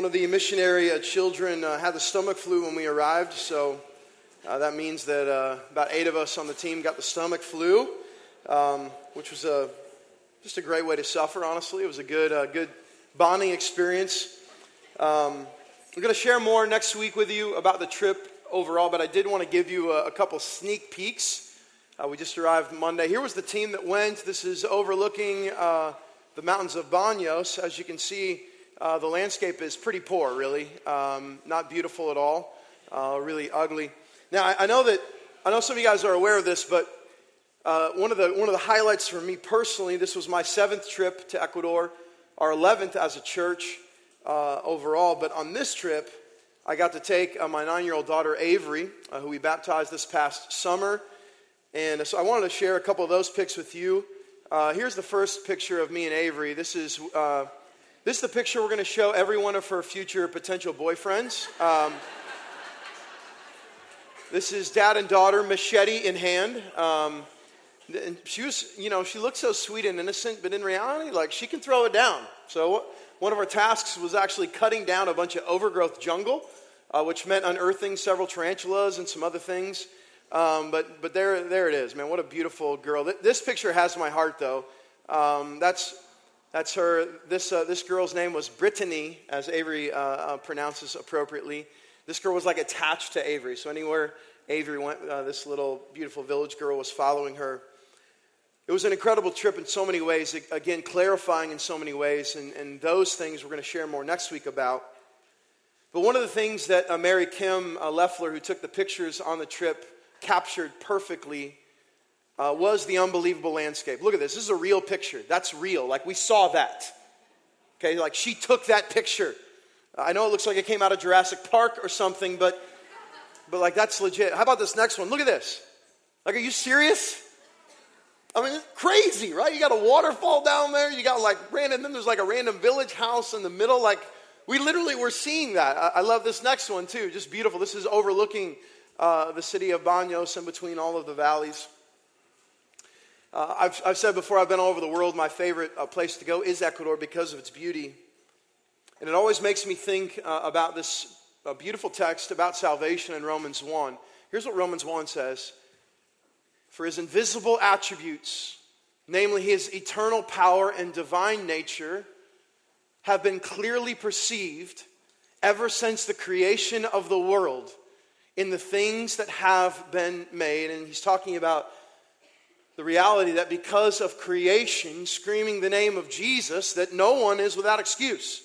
one of the missionary uh, children uh, had the stomach flu when we arrived, so uh, that means that uh, about eight of us on the team got the stomach flu, um, which was a, just a great way to suffer, honestly. It was a good, uh, good bonding experience. Um, I'm going to share more next week with you about the trip overall, but I did want to give you a, a couple sneak peeks. Uh, we just arrived Monday. Here was the team that went. This is overlooking the mountains of Banos. As you can see, uh, the landscape is pretty poor, really. Um, not beautiful at all. Uh, really ugly. Now, I, I, know that I know some of you guys are aware of this, but uh, one of the one of the highlights for me personally, this was my seventh trip to Ecuador, our eleventh as a church uh, overall. But on this trip, I got to take uh, my nine-year-old daughter Avery, who we baptized this past summer, and so I wanted to share a couple of those pics with you. here's the first picture of me and Avery. This is this is the picture we're going to show every one of her future potential boyfriends. Um, this is dad and daughter, machete in hand. Um, and she was, you know, she looked so sweet and innocent, but in reality, like, she can throw it down. So, one of our tasks was actually cutting down a bunch of overgrowth jungle, uh, which meant unearthing several tarantulas and some other things. Um, but but there, there it is, man. What a beautiful girl. This picture has my heart, though. Um, that's that's her. This, uh, this girl's name was Brittany, as Avery uh, uh, pronounces appropriately. This girl was like attached to Avery. So anywhere Avery went, uh, this little beautiful village girl was following her. It was an incredible trip in so many ways, again, clarifying in so many ways, and, and those things we're going to share more next week about. But one of the things that uh, Mary Kim uh, Leffler, who took the pictures on the trip, captured perfectly uh, was the unbelievable landscape. Look at this. This is a real picture. That's real. Like we saw that. Okay, like she took that picture. I know it looks like it came out of Jurassic Park or something, but but like that's legit. How about this next one? Look at this. Like, are you serious? I mean, crazy, right? You got a waterfall down there. You got like random. Then there's like a random village house in the middle. Like we literally were seeing that. I, I love this next one too. Just beautiful. This is overlooking uh, the city of Banos in between all of the valleys. Uh, I've, I've, said before, I've been all over the world. My favorite uh, place to go is Ecuador because of its beauty. And it always makes me think uh, about this uh, beautiful text about salvation in Romans 1. Here's what Romans 1 says For his invisible attributes, namely his eternal power and divine nature, have been clearly perceived ever since the creation of the world in the things that have been made. And he's talking about the reality that because of creation screaming the name of Jesus, that no one is without excuse.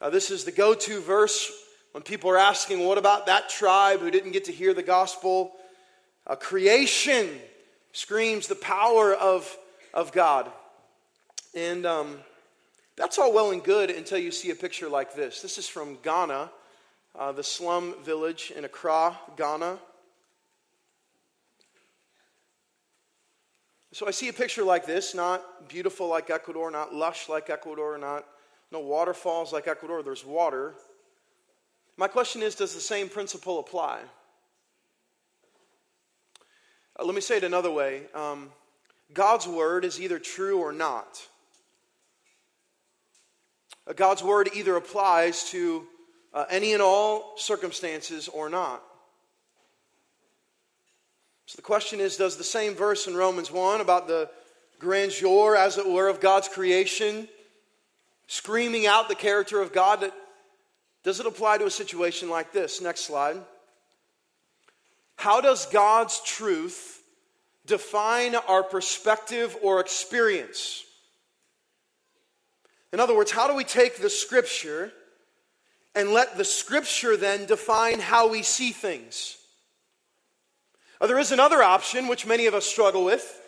Uh, this is the go to verse when people are asking, What about that tribe who didn't get to hear the gospel? Uh, creation screams the power of, of God. And um, that's all well and good until you see a picture like this. This is from Ghana, uh, the slum village in Accra, Ghana. So I see a picture like this, not beautiful like Ecuador, not lush like Ecuador, not no waterfalls like Ecuador. There's water. My question is does the same principle apply? Uh, let me say it another way um, God's word is either true or not. Uh, God's word either applies to uh, any and all circumstances or not. So the question is Does the same verse in Romans 1 about the grandeur, as it were, of God's creation, screaming out the character of God, that, does it apply to a situation like this? Next slide. How does God's truth define our perspective or experience? In other words, how do we take the scripture and let the scripture then define how we see things? There is another option, which many of us struggle with,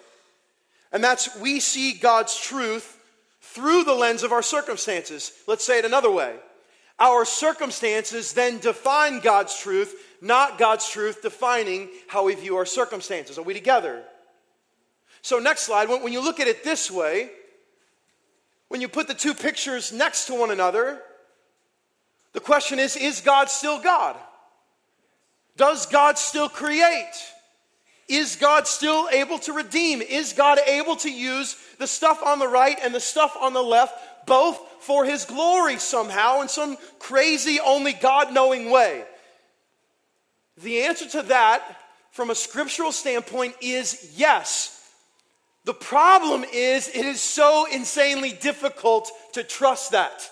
and that's we see God's truth through the lens of our circumstances. Let's say it another way. Our circumstances then define God's truth, not God's truth defining how we view our circumstances. Are we together? So, next slide, when, you look at it this way, when you put the two pictures next to one another, the question is Is God still God? Does God still create? Is God still able to redeem? Is God able to use the stuff on the right and the stuff on the left, both for his glory somehow in some crazy, only God knowing way? The answer to that, from a scriptural standpoint, is yes. The problem is, it is so insanely difficult to trust that.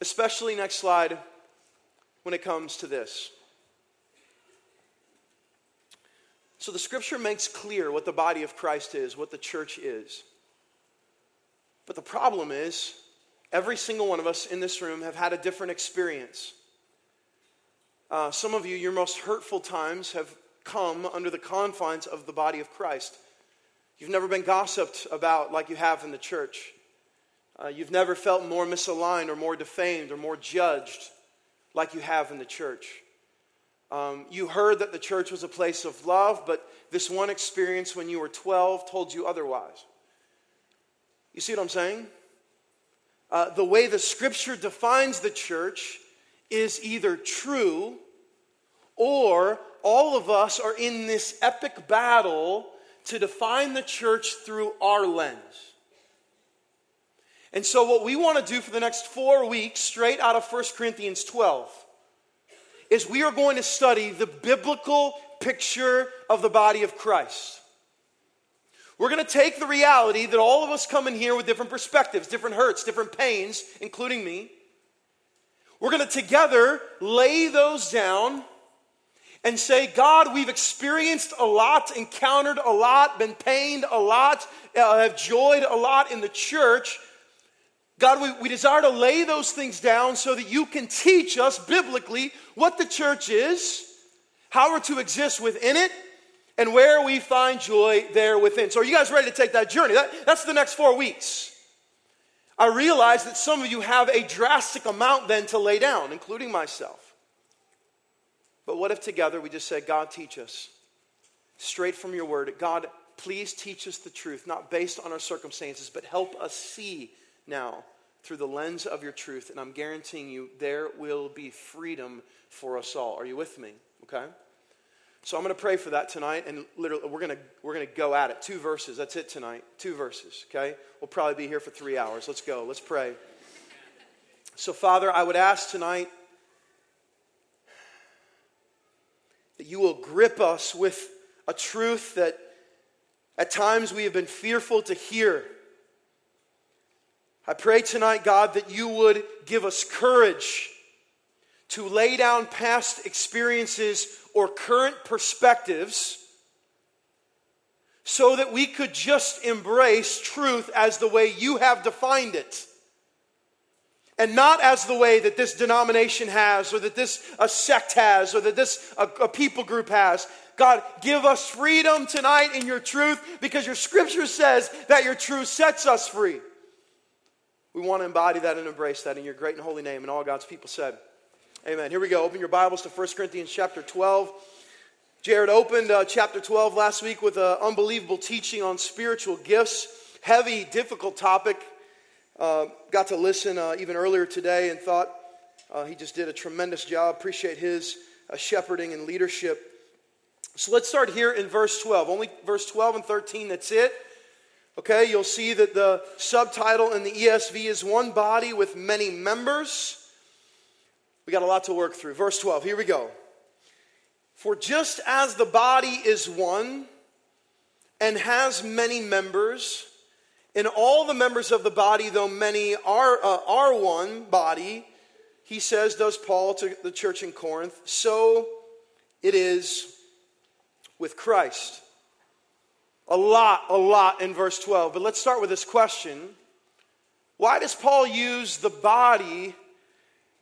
Especially, next slide, when it comes to this. So, the scripture makes clear what the body of Christ is, what the church is. But the problem is, every single one of us in this room have had a different experience. Uh, some of you, your most hurtful times have come under the confines of the body of Christ. You've never been gossiped about like you have in the church. Uh, you've never felt more misaligned or more defamed or more judged like you have in the church. Um, you heard that the church was a place of love, but this one experience when you were 12 told you otherwise. You see what I'm saying? Uh, the way the scripture defines the church is either true or all of us are in this epic battle to define the church through our lens. And so, what we want to do for the next four weeks, straight out of 1 Corinthians 12, is we are going to study the biblical picture of the body of Christ. We're going to take the reality that all of us come in here with different perspectives, different hurts, different pains, including me. We're going to together lay those down and say, God, we've experienced a lot, encountered a lot, been pained a lot, uh, have joyed a lot in the church. God, we, we desire to lay those things down so that you can teach us biblically what the church is, how we're to exist within it, and where we find joy there within. So, are you guys ready to take that journey? That, that's the next four weeks. I realize that some of you have a drastic amount then to lay down, including myself. But what if together we just say, God, teach us straight from your word? God, please teach us the truth, not based on our circumstances, but help us see now through the lens of your truth. And I'm guaranteeing you there will be freedom for us all. Are you with me? Okay? So I'm going to pray for that tonight, and literally we're going to we're going to go at it. Two verses. That's it tonight. Two verses. Okay. We'll probably be here for three hours. Let's go. Let's pray. So Father, I would ask tonight that you will grip us with a truth that at times we have been fearful to hear. I pray tonight, God, that you would give us courage to lay down past experiences or current perspectives so that we could just embrace truth as the way you have defined it and not as the way that this denomination has or that this a sect has or that this a, a, people group has. God give us freedom tonight in your truth because your scripture says that your truth sets us free we want to embody that and embrace that in your great and holy name and all god's people said Amen. Here we go. Open your Bibles to 1 Corinthians chapter 12. Jared opened uh, chapter 12 last week with an unbelievable teaching on spiritual gifts. Heavy, difficult topic. Uh, got to listen uh, even earlier today and thought uh, he just did a tremendous job. Appreciate his uh, shepherding and leadership. So let's start here in verse 12. Only verse 12 and 13, that's it. Okay, you'll see that the subtitle in the ESV is One Body with Many Members. We got a lot to work through. Verse 12, here we go. For just as the body is one and has many members, and all the members of the body, though many are, uh, are one body, he says, does Paul to the church in Corinth, so it is with Christ. A lot, a lot in verse 12. But let's start with this question Why does Paul use the body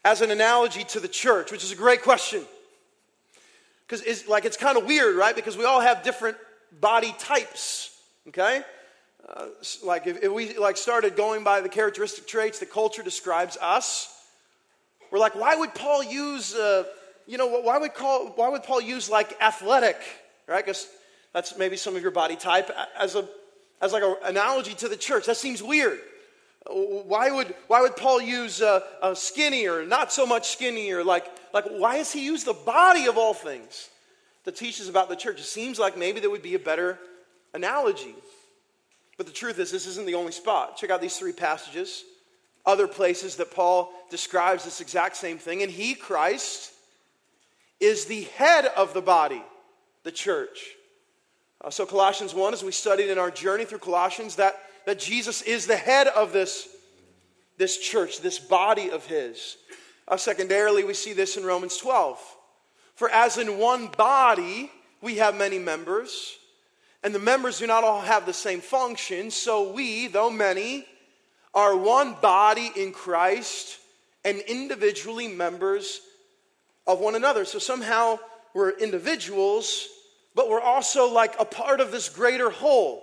as an analogy to the church, which is a great question. Because it's like it's kind of weird, right? Because we all have different body types, okay? Uh, like if, if, we like started going by the characteristic traits that culture describes us, we're like, why would Paul use, uh, you know, why would call, why would Paul use like athletic, right? Because that's maybe some of your body type as a as like an analogy to the church. That seems weird. Why would, why would Paul use uh, skinny or not so much skinny or like, like, why does he use the body of all things to teach us about the church? It seems like maybe there would be a better analogy. But the truth is, this isn't the only spot. Check out these three passages, other places that Paul describes this exact same thing. And he, Christ, is the head of the body, the church. Uh, so, Colossians 1, as we studied in our journey through Colossians, that, that Jesus is the head of this, this church, this body of his. Uh, secondarily, we see this in Romans 12. For as in one body we have many members, and the members do not all have the same function, so we, though many, are one body in Christ and individually members of one another. So somehow we're individuals, but we're also like a part of this greater whole.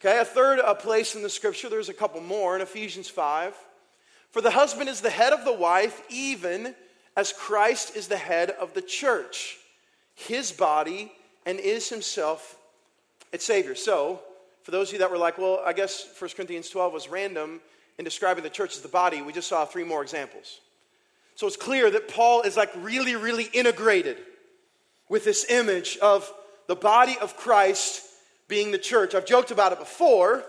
Okay, a third a place in the scripture, there's a couple more in Ephesians 5. For the husband is the head of the wife, even as Christ is the head of the church, his body, and is himself its Savior. So, for those of you that were like, well, I guess 1 Corinthians 12 was random in describing the church as the body, we just saw three more examples. So it's clear that Paul is like really, really integrated with this image of the body of Christ being the church. I've joked about it before.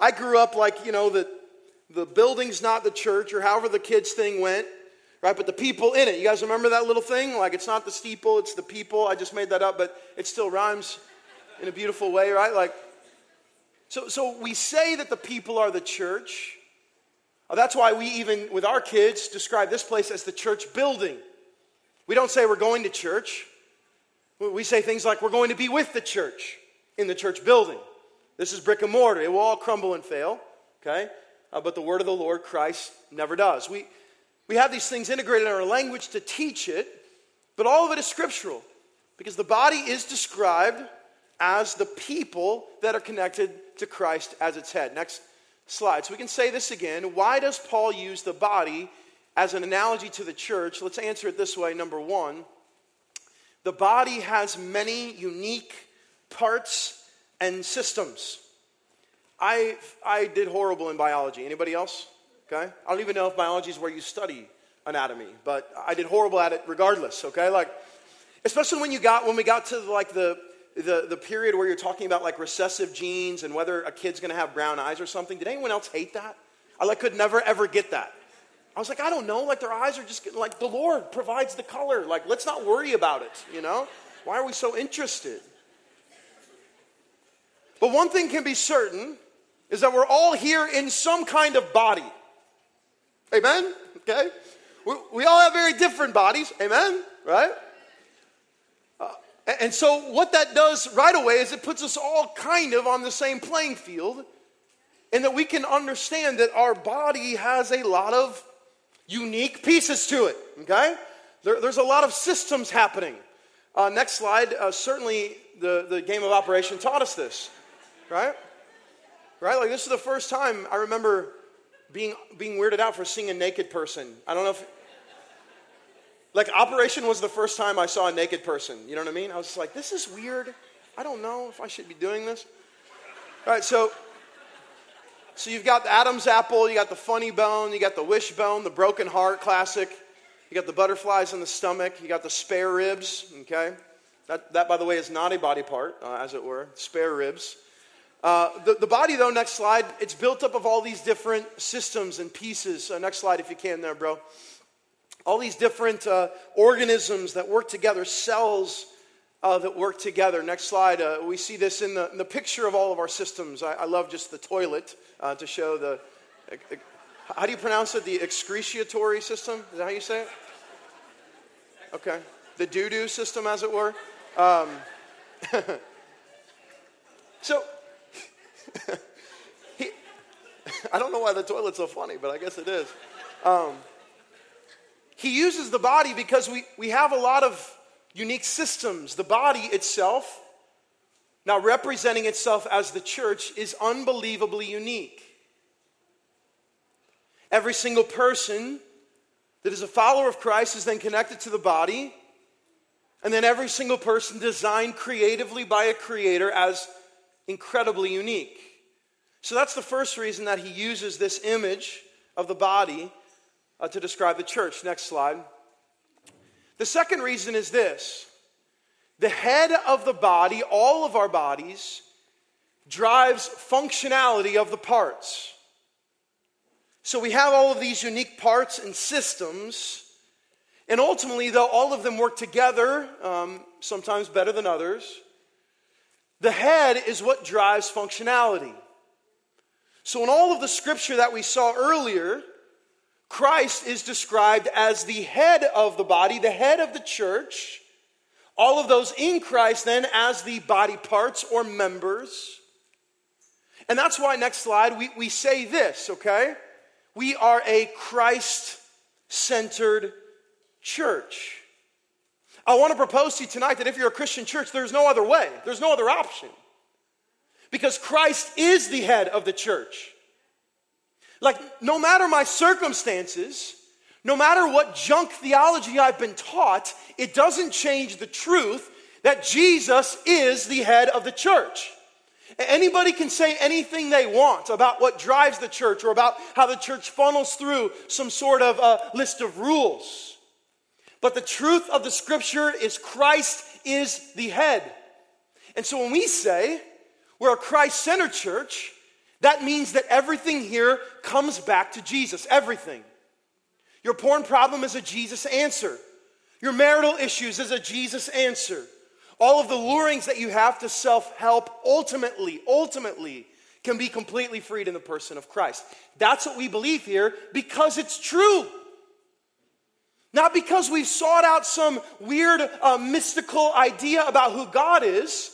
I grew up like, you know, the, the building's not the church or however the kids thing went, right? But the people in it. You guys remember that little thing? Like it's not the steeple, it's the people. I just made that up, but it still rhymes in a beautiful way, right? Like, so, so we say that the people are the church. Uh, that's why we even, with our kids, describe this place as the church building. We don't say we're going to church. We say things like we're going to be with the church in the church building. This is brick and mortar. It will all crumble and fail, okay? Uh, but the word of the Lord, Christ, never does. We, we have these things integrated in our language to teach it, but all of it is scriptural because the body is described as the people that are connected to Christ as its head. Next slide. So we can say this again. Why does Paul use the body as an analogy to the church? Let's answer it this way. Number one, the body has many unique parts and systems. I, I did horrible in biology. Anybody else? Okay? I don't even know if biology is where you study anatomy, but I did horrible at it regardless, okay? Like, especially when you got, when we got to like the, the, the period where you're talking about like recessive genes and whether a kid's gonna have brown eyes or something, did anyone else hate that? I like could never ever get that. I was like, I don't know, like their eyes are just getting like the Lord provides the color. Like, let's not worry about it, you know? Why are we so interested? But one thing can be certain is that we're all here in some kind of body. Amen? Okay? We, we all have very different bodies. Amen? Right? Uh, and so, what that does right away is it puts us all kind of on the same playing field, and that we can understand that our body has a lot of unique pieces to it, okay? There, there's a lot of systems happening. Uh, next slide. Uh, certainly, the, the game of operation taught us this, right? Right? Like, this is the first time I remember being, being weirded out for seeing a naked person. I don't know if like, Operation was the first time I saw a naked person. You know what I mean? I was like, this is weird. I don't know if I should be doing this. All right, so so you've got the Adam's apple, you got the funny bone, you got the wishbone, the broken heart classic. You got the butterflies in the stomach, you got the spare ribs, okay? That, that by the way, is not a body part, uh, as it were, spare ribs. Uh, the, the body, though, next slide, it's built up of all these different systems and pieces. Uh, next slide, if you can, there, bro all these different uh, organisms that work together, cells uh, that work together. Next slide, uh, we see this in the, in the, picture of all of our systems. I, I love just the toilet uh, to show the, how do you pronounce it? The excretory system? Is that how you say it? Okay. The doo doo system, as it were. Um, so, he, I don't know why the toilet's so funny, but I guess it is. Um, he uses the body because we, we have a lot of unique systems. The body itself, now representing itself as the church, is unbelievably unique. Every single person that is a follower of Christ is then connected to the body. And then every single person designed creatively by a creator as incredibly unique. So that's the first reason that he uses this image of the body uh, to describe the church. Next slide. The second reason is this the head of the body, all of our bodies, drives functionality of the parts. So we have all of these unique parts and systems. And ultimately, though all of them work together, um, sometimes better than others, the head is what drives functionality. So, in all of the scripture that we saw earlier, Christ is described as the head of the body, the head of the church. All of those in Christ, then, as the body parts or members. And that's why, next slide, we, we say this, okay? We are a Christ centered church. I want to propose to you tonight that if you're a Christian church, there's no other way, there's no other option. Because Christ is the head of the church. Like, no matter my circumstances, no matter what junk theology I've been taught, it doesn't change the truth that Jesus is the head of the church. Anybody can say anything they want about what drives the church or about how the church funnels through some sort of uh, list of rules. But the truth of the scripture is Christ is the head. And so when we say we're a Christ centered church, that means that everything here comes back to Jesus. Everything. Your porn problem is a Jesus answer. Your marital issues is a Jesus answer. All of the lurings that you have to self help ultimately, ultimately can be completely freed in the person of Christ. That's what we believe here because it's true. Not because we've sought out some weird uh, mystical idea about who God is,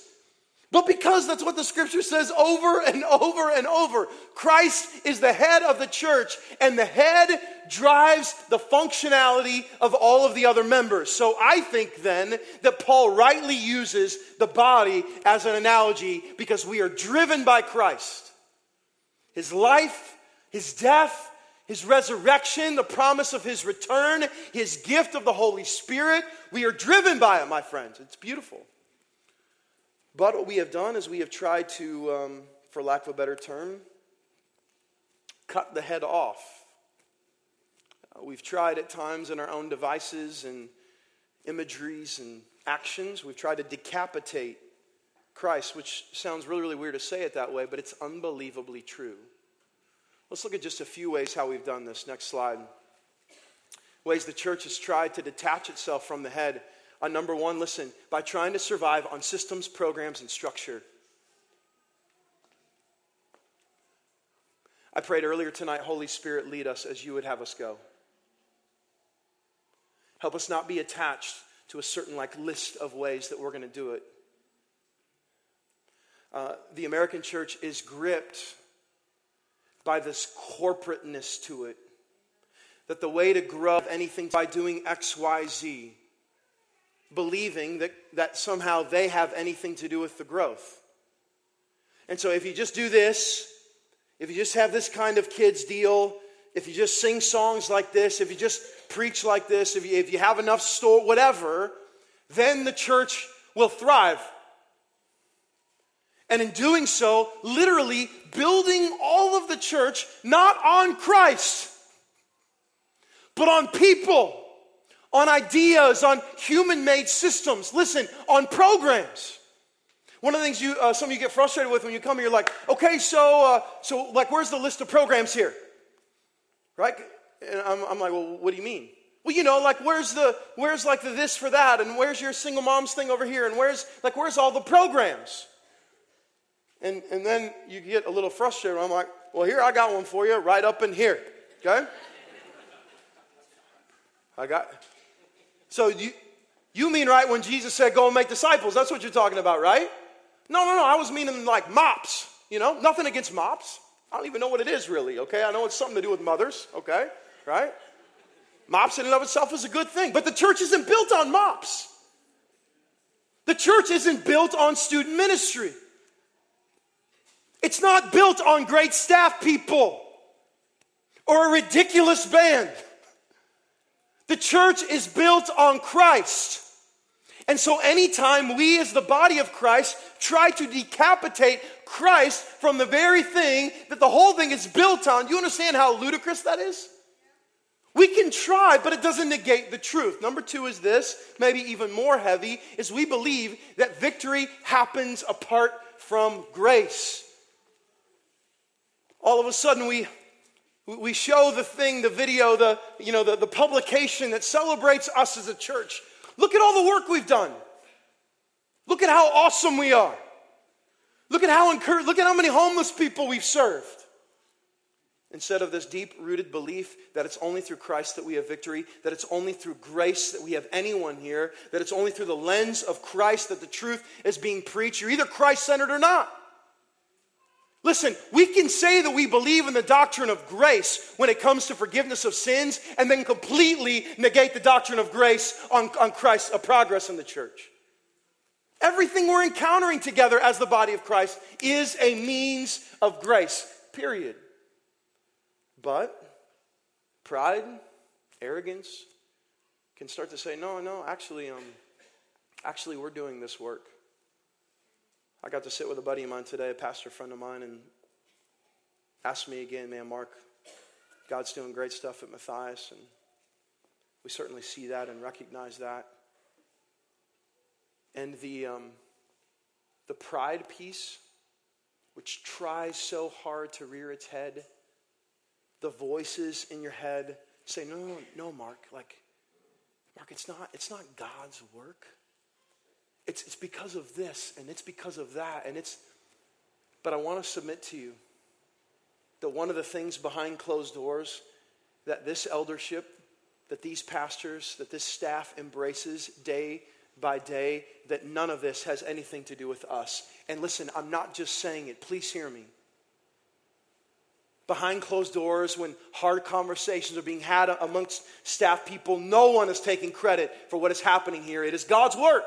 but because that's what the scripture says over and over and over. Christ is the head of the church, and the head drives the functionality of all of the other members. So I think then that Paul rightly uses the body as an analogy because we are driven by Christ. His life, his death, his resurrection, the promise of his return, his gift of the Holy Spirit. We are driven by it, my friends. It's beautiful. But what we have done is we have tried to, um, for lack of a better term, cut the head off. Uh, we've tried at times in our own devices and imageries and actions, we've tried to decapitate Christ, which sounds really, really weird to say it that way, but it's unbelievably true. Let's look at just a few ways how we've done this. Next slide. Ways the church has tried to detach itself from the head on number one, listen, by trying to survive on systems, programs, and structure. I prayed earlier tonight, Holy Spirit, lead us as you would have us go. Help us not be attached to a certain like list of ways that we're going to do it. Uh, the American church is gripped by this corporateness to it. That the way to grow anything by doing X, Y, Z believing that, that somehow they have anything to do with the growth. And so if you just do this, if you just have this kind of kids deal, if you just sing songs like this, if you just preach like this, if you, if you have enough store, whatever, then the church will thrive. And in doing so, literally building all of the church not on Christ, but on people on ideas, on human made systems, listen, on programs. One of the things you, uh, some of you get frustrated with when you come here, you're like, okay, so, uh, so, like, where's the list of programs here? Right? And I'm, I'm like, well, what do you mean? Well, you know, like, where's the, where's like the this for that, and where's your single moms thing over here, and where's, like, where's all the programs? And, and then you get a little frustrated. I'm like, well, here, I got one for you right up in here, okay? I got, so you, you mean, right, when Jesus said, go and make disciples, that's what you're talking about, right? No, no, no, I was meaning like mops, you know, nothing against mops. I don't even know what it is really, okay? I know it's something to do with mothers, okay, right? Mops in and of itself is a good thing, but the church isn't built on mops. The church isn't built on student ministry. It's not built on great staff people or a ridiculous band. The church is built on Christ. And so, anytime we, as the body of Christ, try to decapitate Christ from the very thing that the whole thing is built on, you understand how ludicrous that is? We can try, but it doesn't negate the truth. Number two is this, maybe even more heavy, is we believe that victory happens apart from grace. All of a sudden, we, we show the thing, the video, the, you know, the, the publication that celebrates us as a church. Look at all the work we've done. Look at how awesome we are. Look at how encouraged, look at how many homeless people we've served. Instead of this deep rooted belief that it's only through Christ that we have victory, that it's only through grace that we have anyone here, that it's only through the lens of Christ that the truth is being preached, you're either Christ centered or not. Listen, we can say that we believe in the doctrine of grace when it comes to forgiveness of sins and then completely negate the doctrine of grace on, on Christ's progress in the church. Everything we're encountering together as the body of Christ is a means of grace, period. But pride, arrogance can start to say, no, no, actually, um, actually, we're doing this work. I got to sit with a buddy of mine today, a pastor friend of mine, and asked me again, man, Mark, God's doing great stuff at Matthias, and we certainly see that and recognize that. And the, um, the pride piece, which tries so hard to rear its head, the voices in your head say, no, no, no, Mark, like, Mark, it's not, it's not God's work. It's, it's because of this and it's because of that. And it's, but I want to submit to you that one of the things behind closed doors that this eldership, that these pastors, that this staff embraces day by day, that none of this has anything to do with us. And listen, I'm not just saying it, please hear me behind closed doors when hard conversations are being had amongst staff people. No one is taking credit for what is happening here. It is God's work.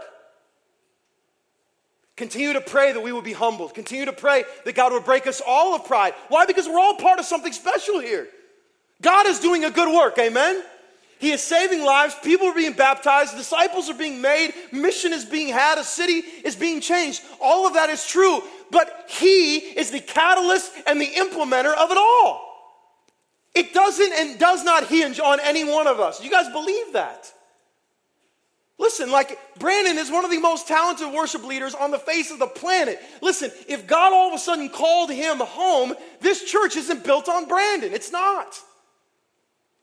Continue to pray that we would be humbled. Continue to pray that God would break us all of pride. Why? Because we're all part of something special here. God is doing a good work. Amen. He is saving lives. People are being baptized. Disciples are being made. Mission is being had. A city is being changed. All of that is true but He is the catalyst and the implementer of it all. It doesn't and does not hinge on any one of us. You guys believe that? Listen, like Brandon is one of the most talented worship leaders on the face of the planet. Listen, if God all of a sudden called him home, this church isn't built on Brandon. It's not.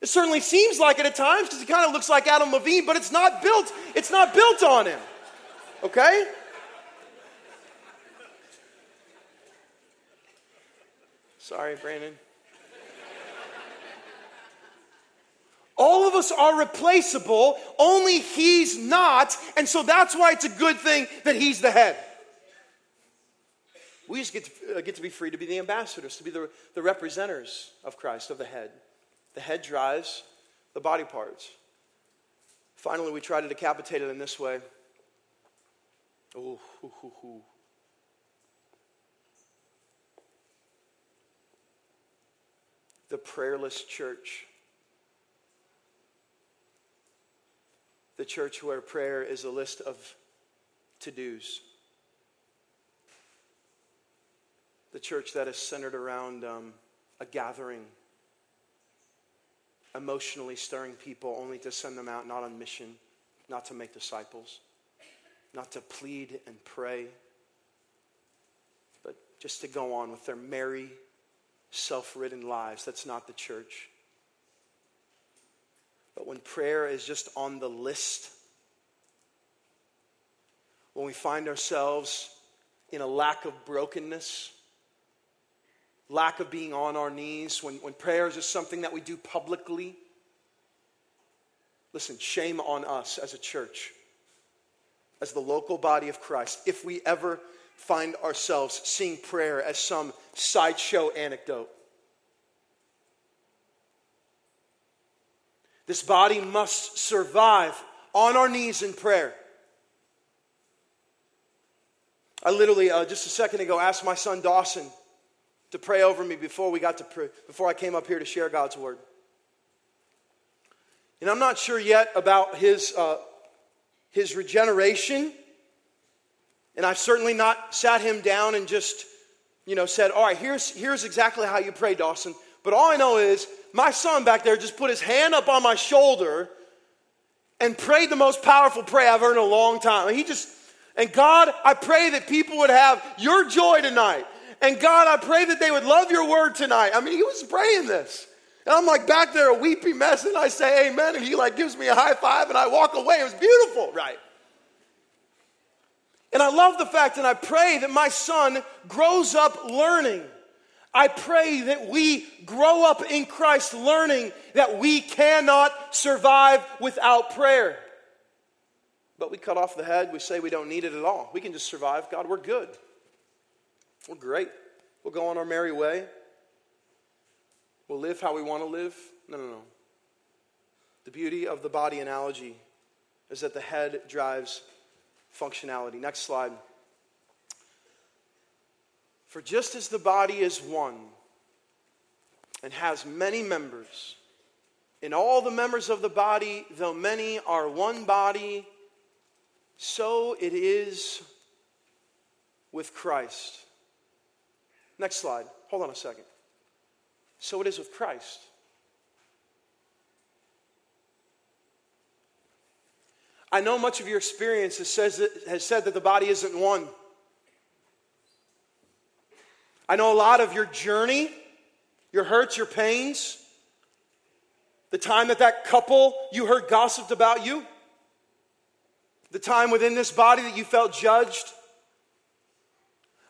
It certainly seems like it at times because he kind of looks like Adam Levine, but it's not built. It's not built on him. Okay? Sorry, Brandon. All of us are replaceable, only he's not, and so that's why it's a good thing that he's the head. We just get to, uh, get to be free to be the ambassadors, to be the, the representatives of Christ, of the head. The head drives the body parts. Finally, we try to decapitate it in this way. Ooh, hoo, hoo, hoo. the prayerless church. The church where prayer is a list of to dos. The church that is centered around um, a gathering, emotionally stirring people only to send them out not on mission, not to make disciples, not to plead and pray, but just to go on with their merry self ridden lives. That's not the church. But when prayer is just on the list, when we find ourselves in a lack of brokenness, lack of being on our knees, when, when prayer is just something that we do publicly, listen, shame on us as a church, as the local body of Christ, if we ever find ourselves seeing prayer as some sideshow anecdote. This body must survive on our knees in prayer. I literally, uh, just a second ago, asked my son Dawson to pray over me before we got to before I came up here to share God's word. And I'm not sure yet about his, uh, his regeneration and I've certainly not sat him down and just, you know, said, all right, here's, here's exactly how you pray, Dawson. But all I know is my son back there just put his hand up on my shoulder and prayed the most powerful prayer I've heard in a long time. And He just, And God, I pray that people would have your joy tonight. And God, I pray that they would love your word tonight. I mean, he was praying this. And I'm like back there a weepy mess, and I say amen, and he like gives me a high five, and I walk away. It was beautiful, right? And I love the fact, and I pray that my son grows up learning. I pray that we grow up in Christ learning that we cannot survive without prayer. But we cut off the head, we say we don't need it at all. We can just survive. God, we're good. We're great. We'll go on our merry way. We'll live how we want to live. No, no, no. The beauty of the body analogy is that the head drives functionality. Next slide. For just as the body is one and has many members, in all the members of the body, though many are one body, so it is with Christ. Next slide. Hold on a second. So it is with Christ. I know much of your experience has, has said that the body isn't one. I know a lot of your journey, your hurts, your pains, the time that that couple you heard gossiped about you, the time within this body that you felt judged,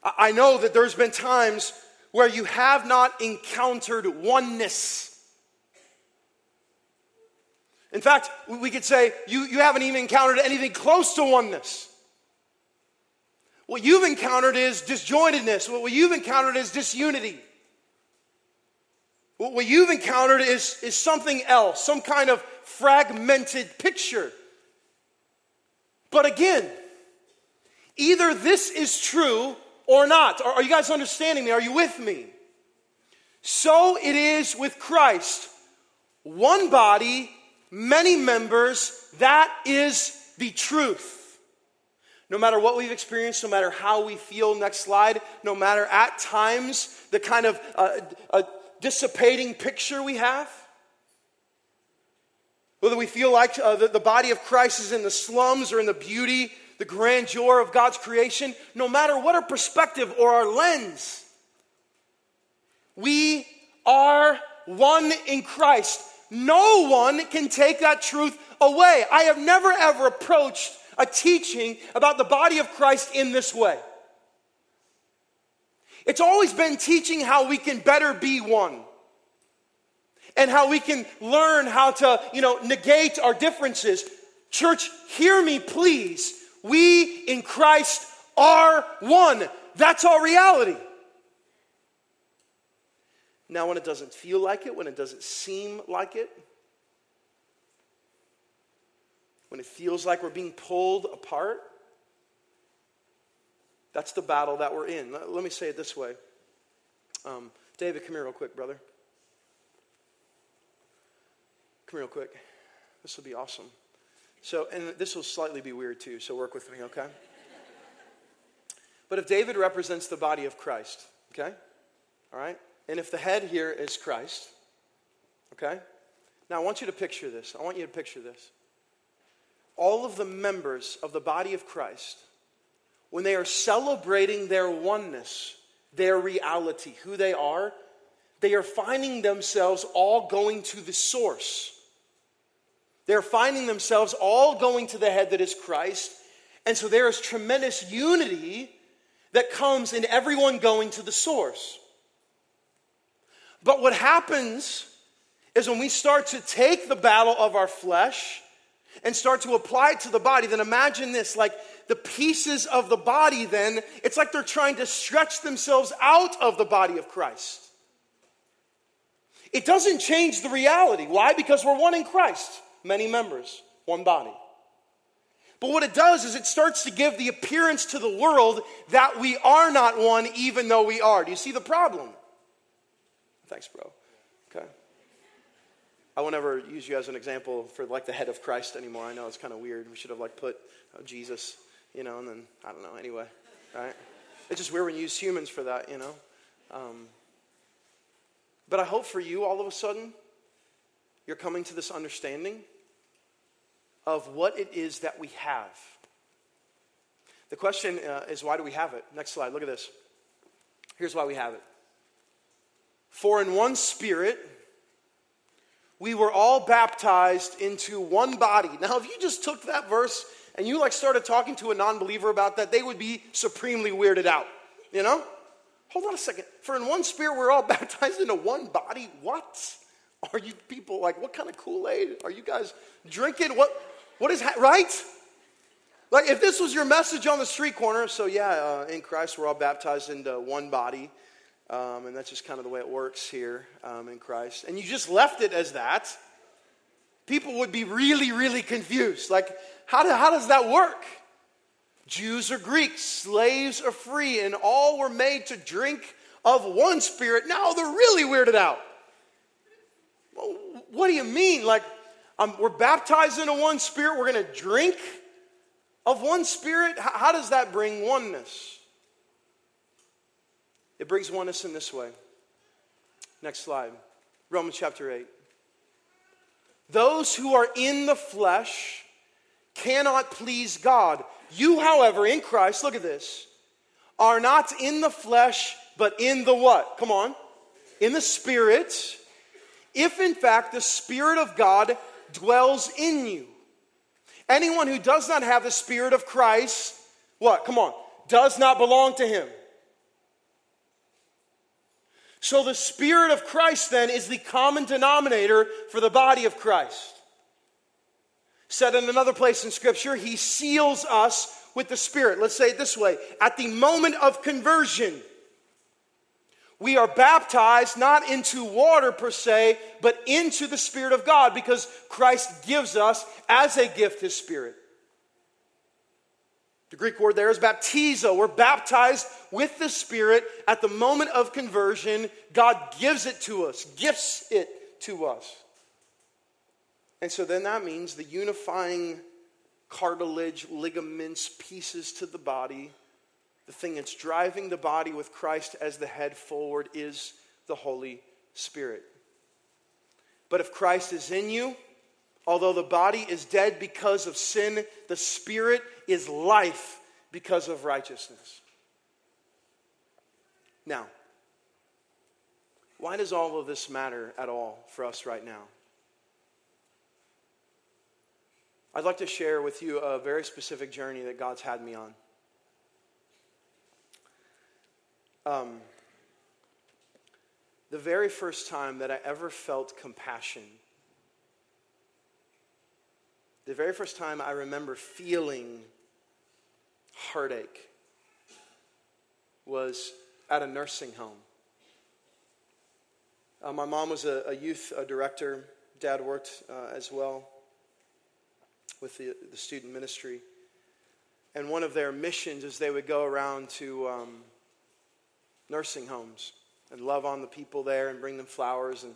I know that there's been times where you have not encountered oneness. In fact, we could say you, you haven't even encountered anything close to oneness. What you've encountered is disjointedness. What you've encountered is disunity. What you've encountered is, is something else, some kind of fragmented picture. But again, either this is true or not. Are, you guys understanding me? Are you with me? So it is with Christ. One body, many members. That is the truth. No matter what we've experienced, no matter how we feel, next slide, no matter at times the kind of uh, dissipating picture we have, whether we feel like uh, the, the body of Christ is in the slums or in the beauty the grandeur of God's creation, no matter what our perspective or our lens, we are one in Christ. No one can take that truth away. I have never ever approached a teaching about the body of Christ in this way. It's always been teaching how we can better be one and how we can learn how to, you know, negate our differences. Church, hear me, please. We in Christ are one. That's our reality. Now, when it doesn't feel like it, when it doesn't seem like it, when it feels like we're being pulled apart, that's the battle that we're in. Let me say it this way. Um, David, come here real quick, brother. Come here real quick. This will be awesome. So, and this will slightly be weird too, so work with me, okay? But if David represents the body of Christ, okay? All right? And if the head here is Christ, okay? Now I want you to picture this. I want you to picture this. All of the members of the body of Christ, when they are celebrating their oneness, their reality, who they are, they are finding themselves all going to the source. They're finding themselves all going to the head that is Christ. And so there is tremendous unity that comes in everyone going to the source. But what happens is when we start to take the battle of our flesh and start to apply it to the body, then imagine this like the pieces of the body, then it's like they're trying to stretch themselves out of the body of Christ. It doesn't change the reality. Why? Because we're one in Christ many members, one body. But what it does is it starts to give the appearance to the world that we are not one, even though we are. Do you see the problem? Thanks, bro. I won't ever use you as an example for like the head of Christ anymore. I know it's kind of weird. We should have like put uh, Jesus, you know, and then I don't know. Anyway, right? It's just weird when you use humans for that, you know. Um, but I hope for you, all of a sudden, you're coming to this understanding of what it is that we have. The question uh, is why do we have it? Next slide, look at this. Here's why we have it. For in one spirit, we were all baptized into one body. Now, if you just took that verse and you like started talking to a non-believer about that, they would be supremely weirded out. You know? Hold on a second. For in one spirit we're all baptized into one body. What? Are you people like what kind of Kool-Aid are you guys drinking? What what is right? Like if this was your message on the street corner, so yeah, uh, in Christ we're all baptized into one body. Um, and that's just kind of the way it works here um, in Christ. And you just left it as that, people would be really, really confused. Like, how, do, how does that work? Jews or Greeks, slaves or free, and all were made to drink of one spirit. Now they're really weirded out. Well, what do you mean? Like, um, we're baptized into one spirit, we're going to drink of one spirit? How, how does that bring oneness? It brings oneness in this way. Next slide. Romans chapter 8. Those who are in the flesh cannot please God. You, however, in Christ, look at this, are not in the flesh, but in the what? Come on. In the Spirit. If in fact the Spirit of God dwells in you. Anyone who does not have the Spirit of Christ, what? Come on. Does not belong to him. So the Spirit of Christ then is the common denominator for the body of Christ. Said in another place in Scripture, He seals us with the Spirit. Let's say it this way at the moment of conversion, we are baptized not into water per se, but into the Spirit of God because Christ gives us as a gift His Spirit. The Greek word there is baptizo. We're baptized with the Spirit at the moment of conversion. God gives it to us, gifts it to us. And so then that means the unifying cartilage, ligaments, pieces to the body, the thing that's driving the body with Christ as the head forward is the Holy Spirit. But if Christ is in you, Although the body is dead because of sin, the spirit is life because of righteousness. Now, why does all of this matter at all for us right now? I'd like to share with you a very specific journey that God's had me on. Um, the very first time that I ever felt compassion the very first time I remember feeling heartache was at a nursing home. Uh, my mom was a, a youth a director, dad worked uh, as well with the, the student ministry. And one of their missions is they would go around to um, nursing homes and love on the people there and bring them flowers. And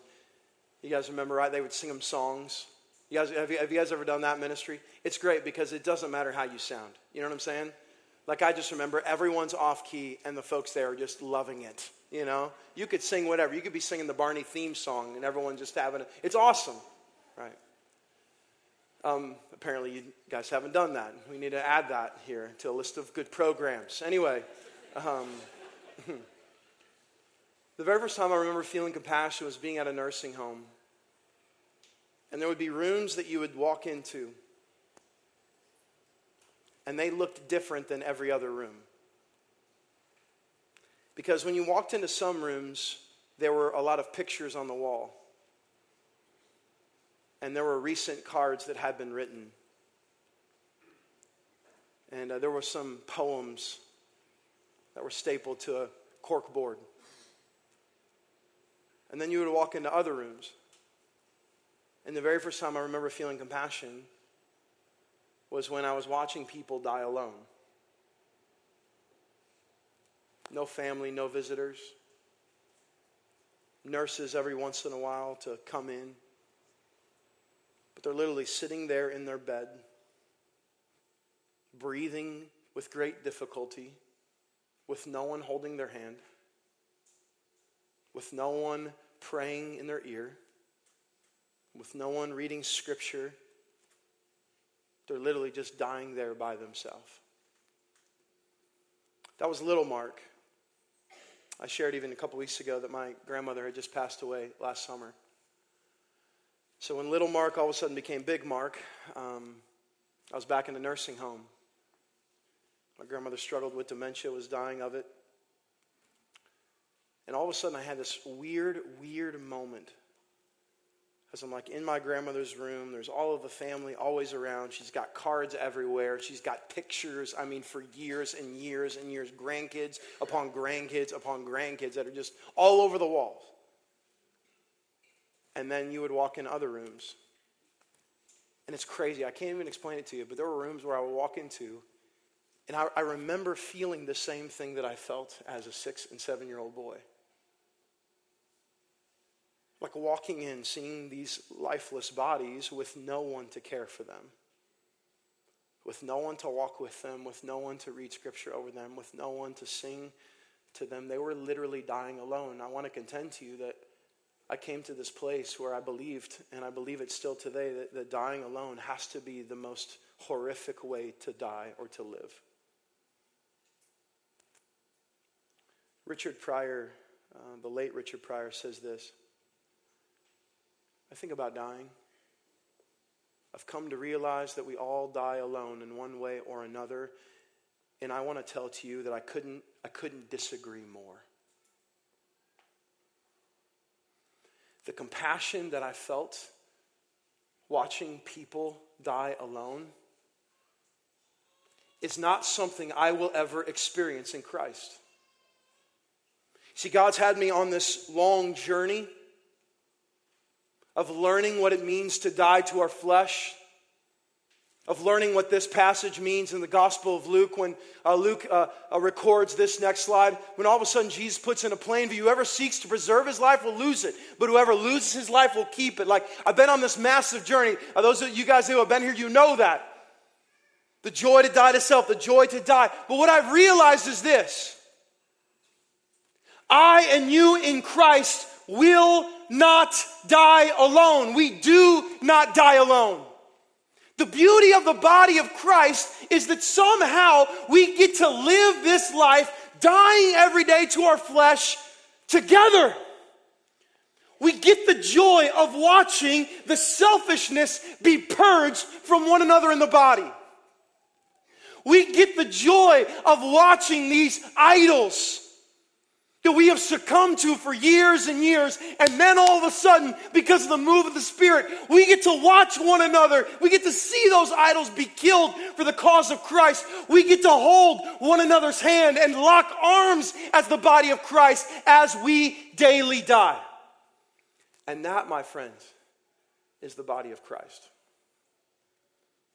you guys remember, right? They would sing them songs. You guys, have, you, have you guys ever done that ministry? It's great because it doesn't matter how you sound. You know what I'm saying? Like, I just remember everyone's off key and the folks there are just loving it. You know? You could sing whatever. You could be singing the Barney theme song and everyone just having it. It's awesome, right? Um, apparently, you guys haven't done that. We need to add that here to a list of good programs. Anyway, um, the very first time I remember feeling compassion was being at a nursing home and there would be rooms that you would walk into, and they looked different than every other room. Because when you walked into some rooms, there were a lot of pictures on the wall. And there were recent cards that had been written. And uh, there were some poems that were stapled to a cork board. And then you would walk into other rooms and the very first time I remember feeling compassion was when I was watching people die alone. No family, no visitors. Nurses every once in a while to come in. But they're literally sitting there in their bed, breathing with great difficulty, with no one holding their hand, with no one praying in their ear with no one reading scripture. They're literally just dying there by themselves. That was little Mark. I shared even a couple weeks ago that my grandmother had just passed away last summer. So when little Mark all of a sudden became big Mark, um, I was back in the nursing home. My grandmother struggled with dementia, was dying of it. And all of a sudden, I had this weird, weird moment. As I'm like in my grandmother's room, there's all of the family always around. She's got cards everywhere. She's got pictures, I mean, for years and years and years. Grandkids upon grandkids upon grandkids that are just all over the walls. And then you would walk in other rooms. And it's crazy. I can't even explain it to you, but there were rooms where I would walk into, and I, I remember feeling the same thing that I felt as a six and seven year old boy. Like walking in, seeing these lifeless bodies with no one to care for them, with no one to walk with them, with no one to read scripture over them, with no one to sing to them. They were literally dying alone. I want to contend to you that I came to this place where I believed, and I believe it still today, that, that dying alone has to be the most horrific way to die or to live. Richard Pryor, uh, the late Richard Pryor, says this I think about dying. I've come to realize that we all die alone in one way or another. And I want to tell to you that I couldn't, I couldn't disagree more. The compassion that I felt watching people die alone is not something I will ever experience in Christ. See, God's had me on this long journey of learning what it means to die to our flesh, of learning what this passage means in the Gospel of Luke when uh, Luke uh, uh, records this next slide. When all of a sudden Jesus puts in a plain view, whoever seeks to preserve his life will lose it, but whoever loses his life will keep it. Like I've been on this massive journey. Uh, those of you guys who have been here, you know that. The joy to die to self, the joy to die. But what I've realized is this I and you in Christ will not die alone. We do not die alone. The beauty of the body of Christ is that somehow we get to live this life dying every day to our flesh together. We get the joy of watching the selfishness be purged from one another in the body. We get the joy of watching these idols that we have succumbed to for years and years. And then all of a sudden, because of the move of the Spirit, we get to watch one another. We get to see those idols be killed for the cause of Christ. We get to hold one another's hand and lock arms as the body of Christ as we daily die. And that, my friends, is the body of Christ.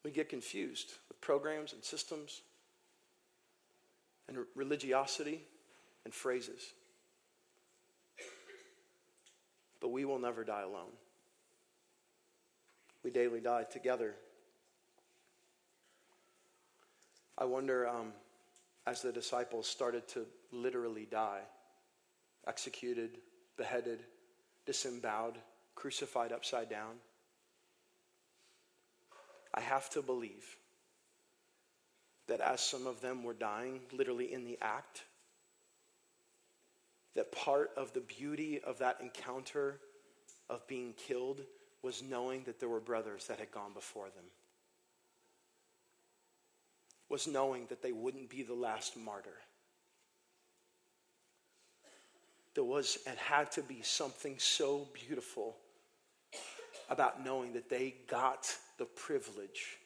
We get confused with programs and systems and religiosity and phrases but we will never die alone. We daily die together. I wonder, um, as the disciples started to literally die, executed, beheaded, disemboweled, crucified upside down, I have to believe that as some of them were dying, literally in the act, that part of the beauty of that encounter of being killed was knowing that there were brothers that had gone before them. Was knowing that they wouldn't be the last martyr. There was and had to be something so beautiful about knowing that they got the privilege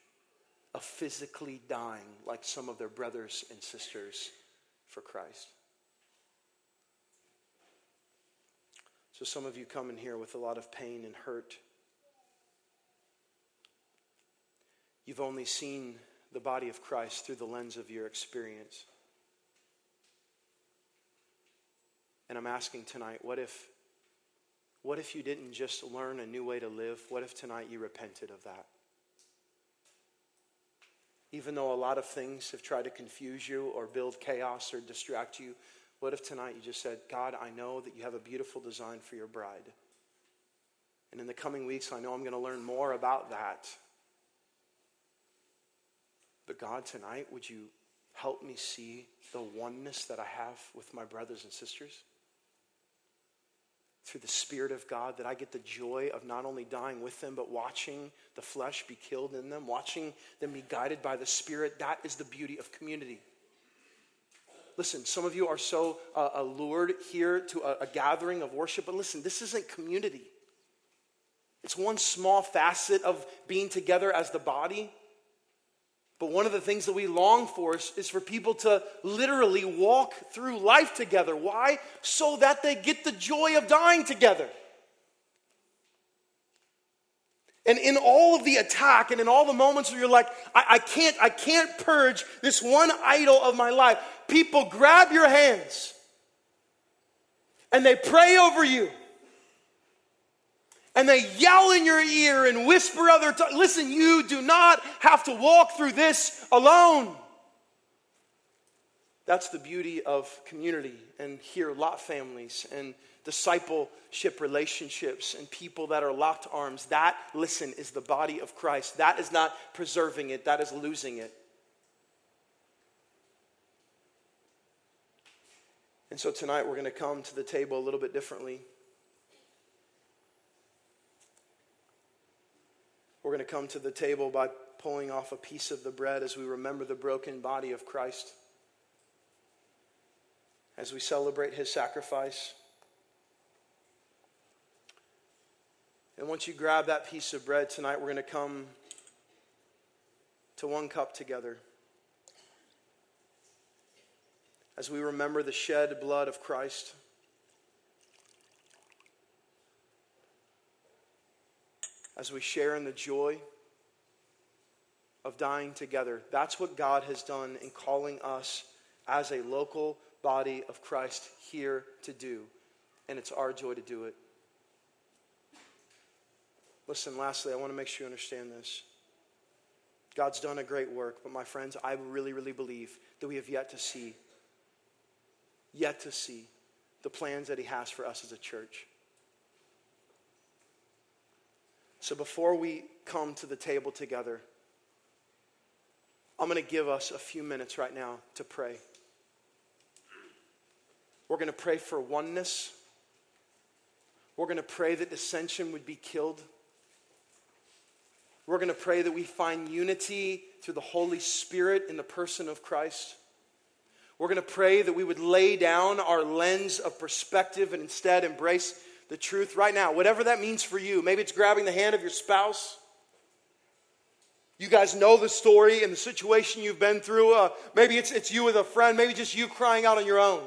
of physically dying like some of their brothers and sisters for Christ. So some of you come in here with a lot of pain and hurt. You've only seen the body of Christ through the lens of your experience. And I'm asking tonight, what if what if you didn't just learn a new way to live? What if tonight you repented of that? Even though a lot of things have tried to confuse you or build chaos or distract you, what if tonight you just said, God, I know that you have a beautiful design for your bride. And in the coming weeks, I know I'm going to learn more about that. But God, tonight, would you, help me see the oneness that I have with my brothers and sisters? Through the Spirit of God, that I get the joy of not only dying with them, but watching the flesh be killed in them, watching them be guided by the Spirit. That is the beauty of community. Listen, some of you are so uh, allured here to a, a gathering of worship, but listen, this isn't community. It's one small facet of being together as the body. But one of the things that we long for is, is, for people to literally walk through life together. Why? So that they get the joy of dying together. And in all of the attack and in all the moments where you're like, I, I can't, I can't purge this one idol of my life, people grab your hands and they pray over you. And they yell in your ear and whisper other t- listen, you do not have to walk through this alone. That's the beauty of community and here lot families and discipleship relationships and people that are locked arms. That, listen, is the body of Christ. That is not preserving it, that is losing it. And so tonight we're going to come to the table a little bit differently. We're going to come to the table by pulling off a piece of the bread as we remember the broken body of Christ, as we celebrate his sacrifice. And once you grab that piece of bread tonight, we're going to come to one cup together. as we remember the shed blood of Christ. As we share in the joy of dying together. That's what God has done in calling us as a local body of Christ here to do. And it's our joy to do it. Listen, lastly, I want to make sure you understand this. God's done a great work, but my friends, I really, really believe that we have yet to see yet to see the plans that He has for us as a church. So before we come to the table together, I'm going to give us a few minutes right now to pray. We're going to pray for oneness. We're going to pray that dissension would be killed. We're going to pray that we find unity through the Holy Spirit in the person of Christ. We're going to pray that we would lay down our lens of perspective and instead embrace the truth right now, whatever that means for you. Maybe it's grabbing the hand of your spouse. You guys know the story and the situation you've been through. Uh, maybe it's, it's you with a friend, maybe just you crying out on your own.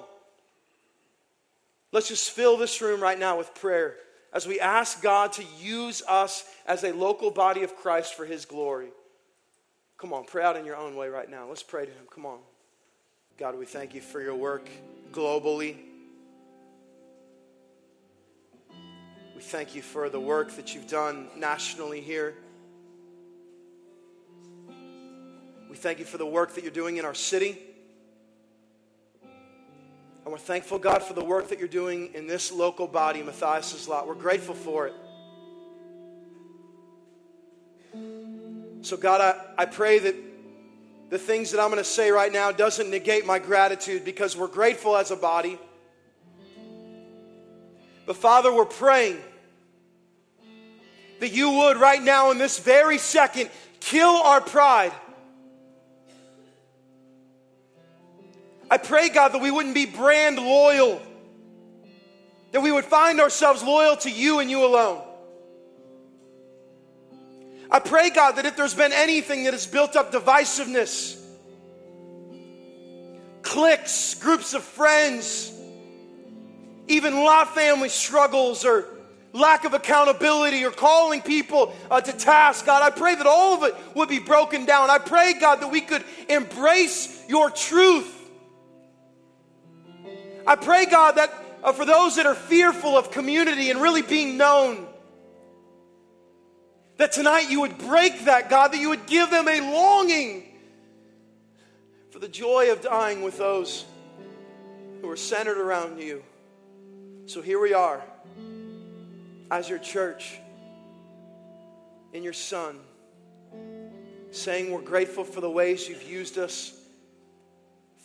Let's just fill this room right now with prayer as we ask God to use us as a local body of Christ for His glory. Come on, pray out in your own way right now. Let's pray to Him. Come on. God, we thank you for your work globally. We thank you for the work that you've done nationally here. We thank you for the work that you're doing in our city. And we're thankful, God, for the work that you're doing in this local body, Matthias' lot. We're grateful for it. So, God, I, I pray that the things that I'm going to say right now doesn't negate my gratitude because we're grateful as a body. But Father, we're praying that you would right now in this very second kill our pride. I pray, God, that we wouldn't be brand loyal, that we would find ourselves loyal to you and you alone. I pray, God, that if there's been anything that has built up divisiveness, cliques, groups of friends, even lot family struggles or lack of accountability or calling people uh, to task, God, I pray that all of it would be broken down. I pray, God, that we could embrace your truth. I pray, God, that uh, for those that are fearful of community and really being known, that tonight you would break that, God, that you would give them a longing for the joy of dying with those who are centered around you. So here we are as your church in your Son, saying we're grateful for the ways you've used us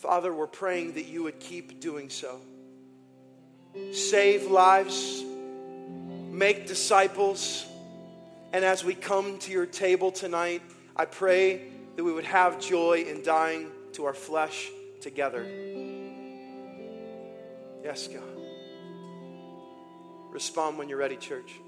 Father, we're praying that you would keep doing so. Save lives, make disciples, and as we come to your table tonight, I pray that we would have joy in dying to our flesh together. Yes, God. Respond when you're ready, church.